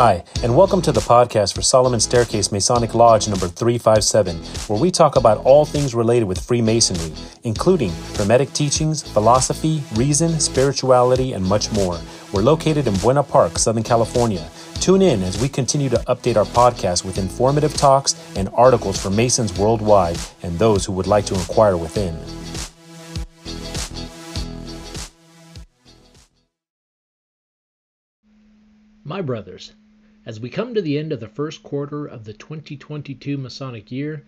Hi, and welcome to the podcast for Solomon Staircase Masonic Lodge number 357, where we talk about all things related with Freemasonry, including Hermetic teachings, philosophy, reason, spirituality, and much more. We're located in Buena Park, Southern California. Tune in as we continue to update our podcast with informative talks and articles for Masons worldwide and those who would like to inquire within. My brothers, as we come to the end of the first quarter of the 2022 Masonic year,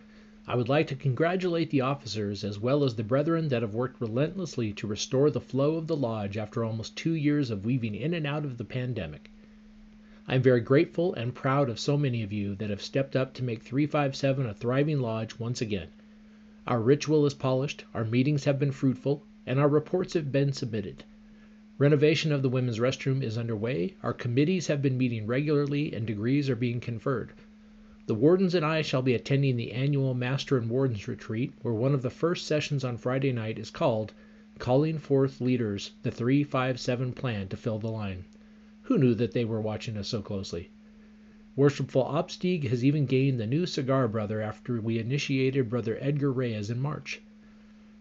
I would like to congratulate the officers as well as the brethren that have worked relentlessly to restore the flow of the lodge after almost two years of weaving in and out of the pandemic. I am very grateful and proud of so many of you that have stepped up to make 357 a thriving lodge once again. Our ritual is polished, our meetings have been fruitful, and our reports have been submitted. Renovation of the women's restroom is underway, our committees have been meeting regularly, and degrees are being conferred. The wardens and I shall be attending the annual Master and Wardens Retreat, where one of the first sessions on Friday night is called Calling Forth Leaders The 357 Plan to Fill the Line. Who knew that they were watching us so closely? Worshipful Obstieg has even gained the new cigar brother after we initiated Brother Edgar Reyes in March.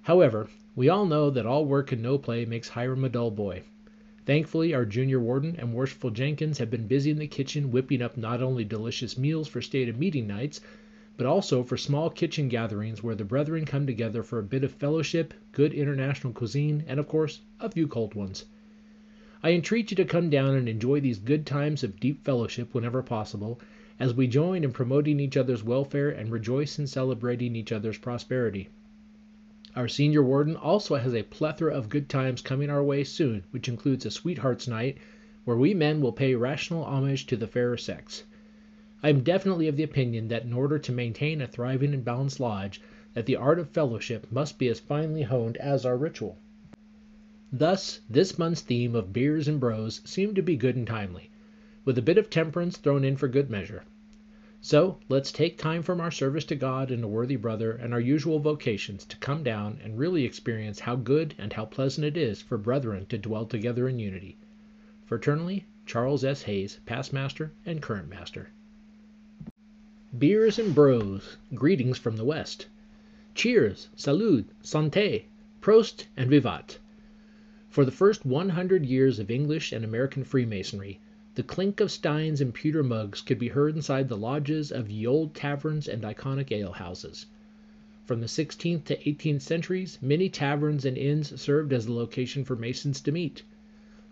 However, we all know that all work and no play makes Hiram a dull boy. Thankfully, our junior warden and worshipful Jenkins have been busy in the kitchen whipping up not only delicious meals for stated meeting nights, but also for small kitchen gatherings where the brethren come together for a bit of fellowship, good international cuisine, and of course, a few cold ones. I entreat you to come down and enjoy these good times of deep fellowship whenever possible, as we join in promoting each other's welfare and rejoice in celebrating each other's prosperity. Our senior warden also has a plethora of good times coming our way soon, which includes a Sweethearts Night, where we men will pay rational homage to the fairer sex. I am definitely of the opinion that in order to maintain a thriving and balanced lodge, that the art of fellowship must be as finely honed as our ritual. Thus, this month's theme of beers and bros seemed to be good and timely, with a bit of temperance thrown in for good measure. So let's take time from our service to God and a worthy brother and our usual vocations to come down and really experience how good and how pleasant it is for brethren to dwell together in unity. Fraternally, Charles S. Hayes, past master and current master. Beers and bros, greetings from the West. Cheers, salud, santé, prost, and vivat. For the first 100 years of English and American Freemasonry, the clink of steins and pewter mugs could be heard inside the lodges of ye old taverns and iconic alehouses. From the 16th to 18th centuries, many taverns and inns served as the location for Masons to meet.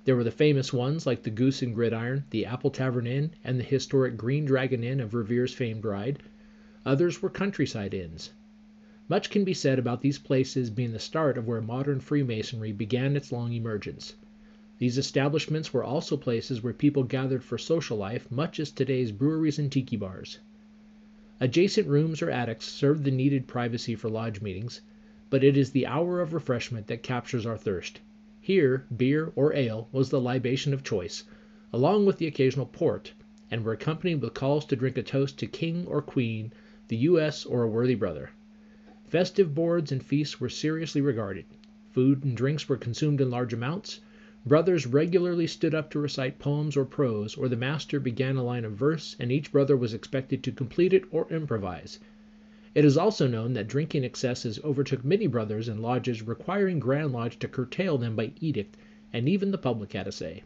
There were the famous ones like the Goose and Gridiron, the Apple Tavern Inn, and the historic Green Dragon Inn of Revere's famed ride. Others were countryside inns. Much can be said about these places being the start of where modern Freemasonry began its long emergence. These establishments were also places where people gathered for social life, much as today's breweries and tiki bars. Adjacent rooms or attics served the needed privacy for lodge meetings, but it is the hour of refreshment that captures our thirst. Here, beer or ale was the libation of choice, along with the occasional port, and were accompanied with calls to drink a toast to king or queen, the U.S., or a worthy brother. Festive boards and feasts were seriously regarded. Food and drinks were consumed in large amounts. Brothers regularly stood up to recite poems or prose, or the master began a line of verse, and each brother was expected to complete it or improvise. It is also known that drinking excesses overtook many brothers in lodges requiring Grand Lodge to curtail them by edict, and even the public had a say.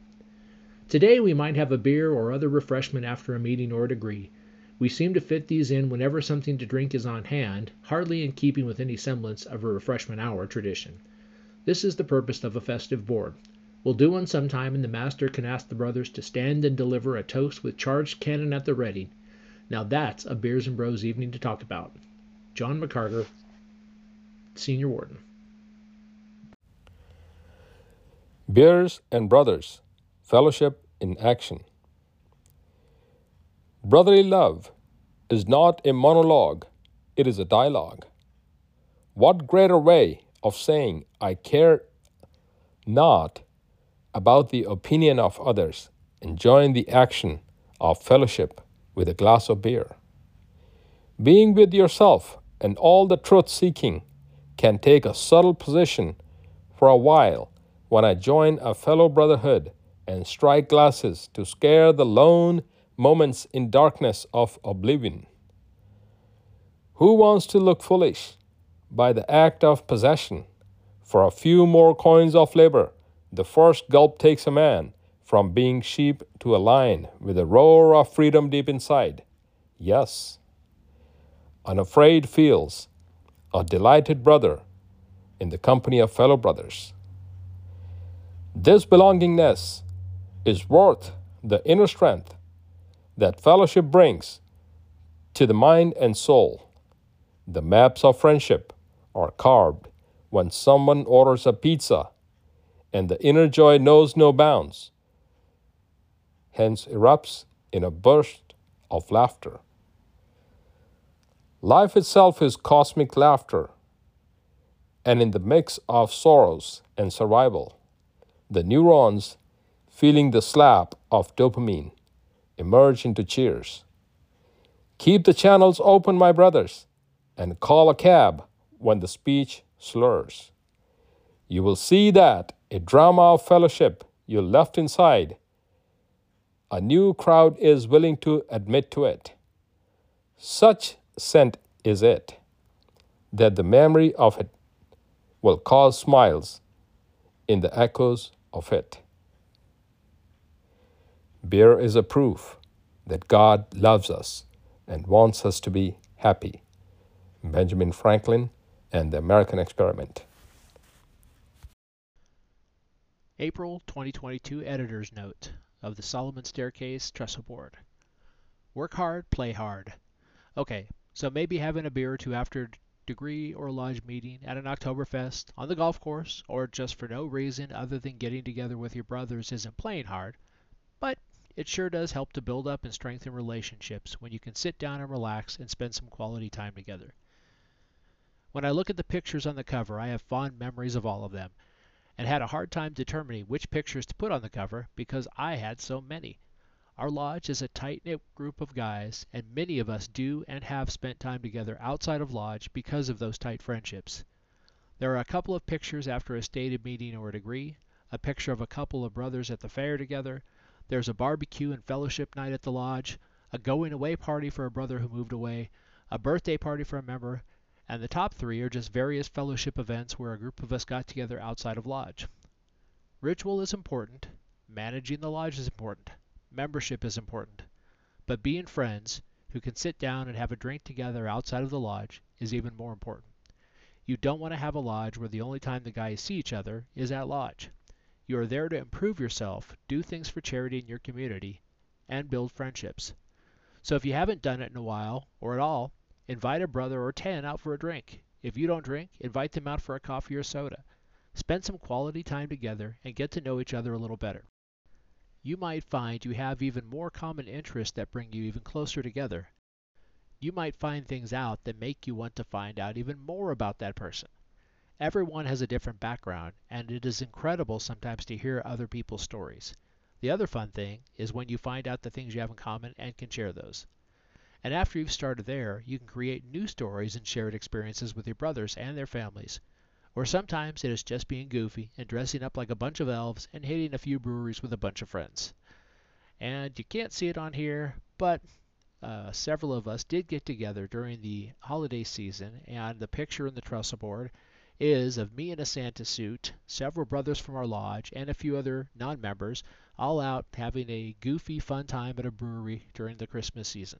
Today we might have a beer or other refreshment after a meeting or a degree. We seem to fit these in whenever something to drink is on hand, hardly in keeping with any semblance of a refreshment hour tradition. This is the purpose of a festive board. We'll do one sometime, and the master can ask the brothers to stand and deliver a toast with charged cannon at the ready. Now that's a Beers and Bros evening to talk about. John McCarter, Senior Warden. Beers and Brothers Fellowship in Action. Brotherly love is not a monologue, it is a dialogue. What greater way of saying, I care not about the opinion of others enjoying the action of fellowship with a glass of beer. Being with yourself and all the truth seeking can take a subtle position for a while when I join a fellow brotherhood and strike glasses to scare the lone moments in darkness of oblivion. Who wants to look foolish by the act of possession? For a few more coins of labor, the first gulp takes a man from being sheep to a lion with a roar of freedom deep inside. Yes. Unafraid feels a delighted brother in the company of fellow brothers. This belongingness is worth the inner strength that fellowship brings to the mind and soul. The maps of friendship are carved when someone orders a pizza, and the inner joy knows no bounds, hence erupts in a burst of laughter. Life itself is cosmic laughter, and in the mix of sorrows and survival, the neurons feeling the slap of dopamine emerge into cheers. Keep the channels open, my brothers, and call a cab when the speech slurs. You will see that a drama of fellowship you left inside, a new crowd is willing to admit to it. Such scent is it that the memory of it will cause smiles in the echoes of it. Beer is a proof that God loves us and wants us to be happy. Benjamin Franklin and the American Experiment. April 2022 Editor's Note of the Solomon Staircase Trestle Board. Work hard, play hard. Okay, so maybe having a beer or two after degree or lodge meeting at an Oktoberfest, on the golf course, or just for no reason other than getting together with your brothers isn't playing hard, but it sure does help to build up and strengthen relationships when you can sit down and relax and spend some quality time together. When I look at the pictures on the cover, I have fond memories of all of them, and had a hard time determining which pictures to put on the cover because I had so many. Our lodge is a tight knit group of guys, and many of us do and have spent time together outside of lodge because of those tight friendships. There are a couple of pictures after a stated meeting or a degree, a picture of a couple of brothers at the fair together, there's a barbecue and fellowship night at the lodge, a going away party for a brother who moved away, a birthday party for a member, and the top three are just various fellowship events where a group of us got together outside of lodge. Ritual is important, managing the lodge is important, membership is important, but being friends who can sit down and have a drink together outside of the lodge is even more important. You don't want to have a lodge where the only time the guys see each other is at lodge. You are there to improve yourself, do things for charity in your community, and build friendships. So if you haven't done it in a while, or at all, invite a brother or 10 out for a drink. If you don't drink, invite them out for a coffee or soda. Spend some quality time together and get to know each other a little better. You might find you have even more common interests that bring you even closer together. You might find things out that make you want to find out even more about that person. Everyone has a different background, and it is incredible sometimes to hear other people's stories. The other fun thing is when you find out the things you have in common and can share those. And after you've started there, you can create new stories and shared experiences with your brothers and their families. Or sometimes it is just being goofy and dressing up like a bunch of elves and hitting a few breweries with a bunch of friends. And you can't see it on here, but uh, several of us did get together during the holiday season, and the picture in the trestle board is of me in a Santa suit, several brothers from our lodge, and a few other non members, all out having a goofy, fun time at a brewery during the Christmas season.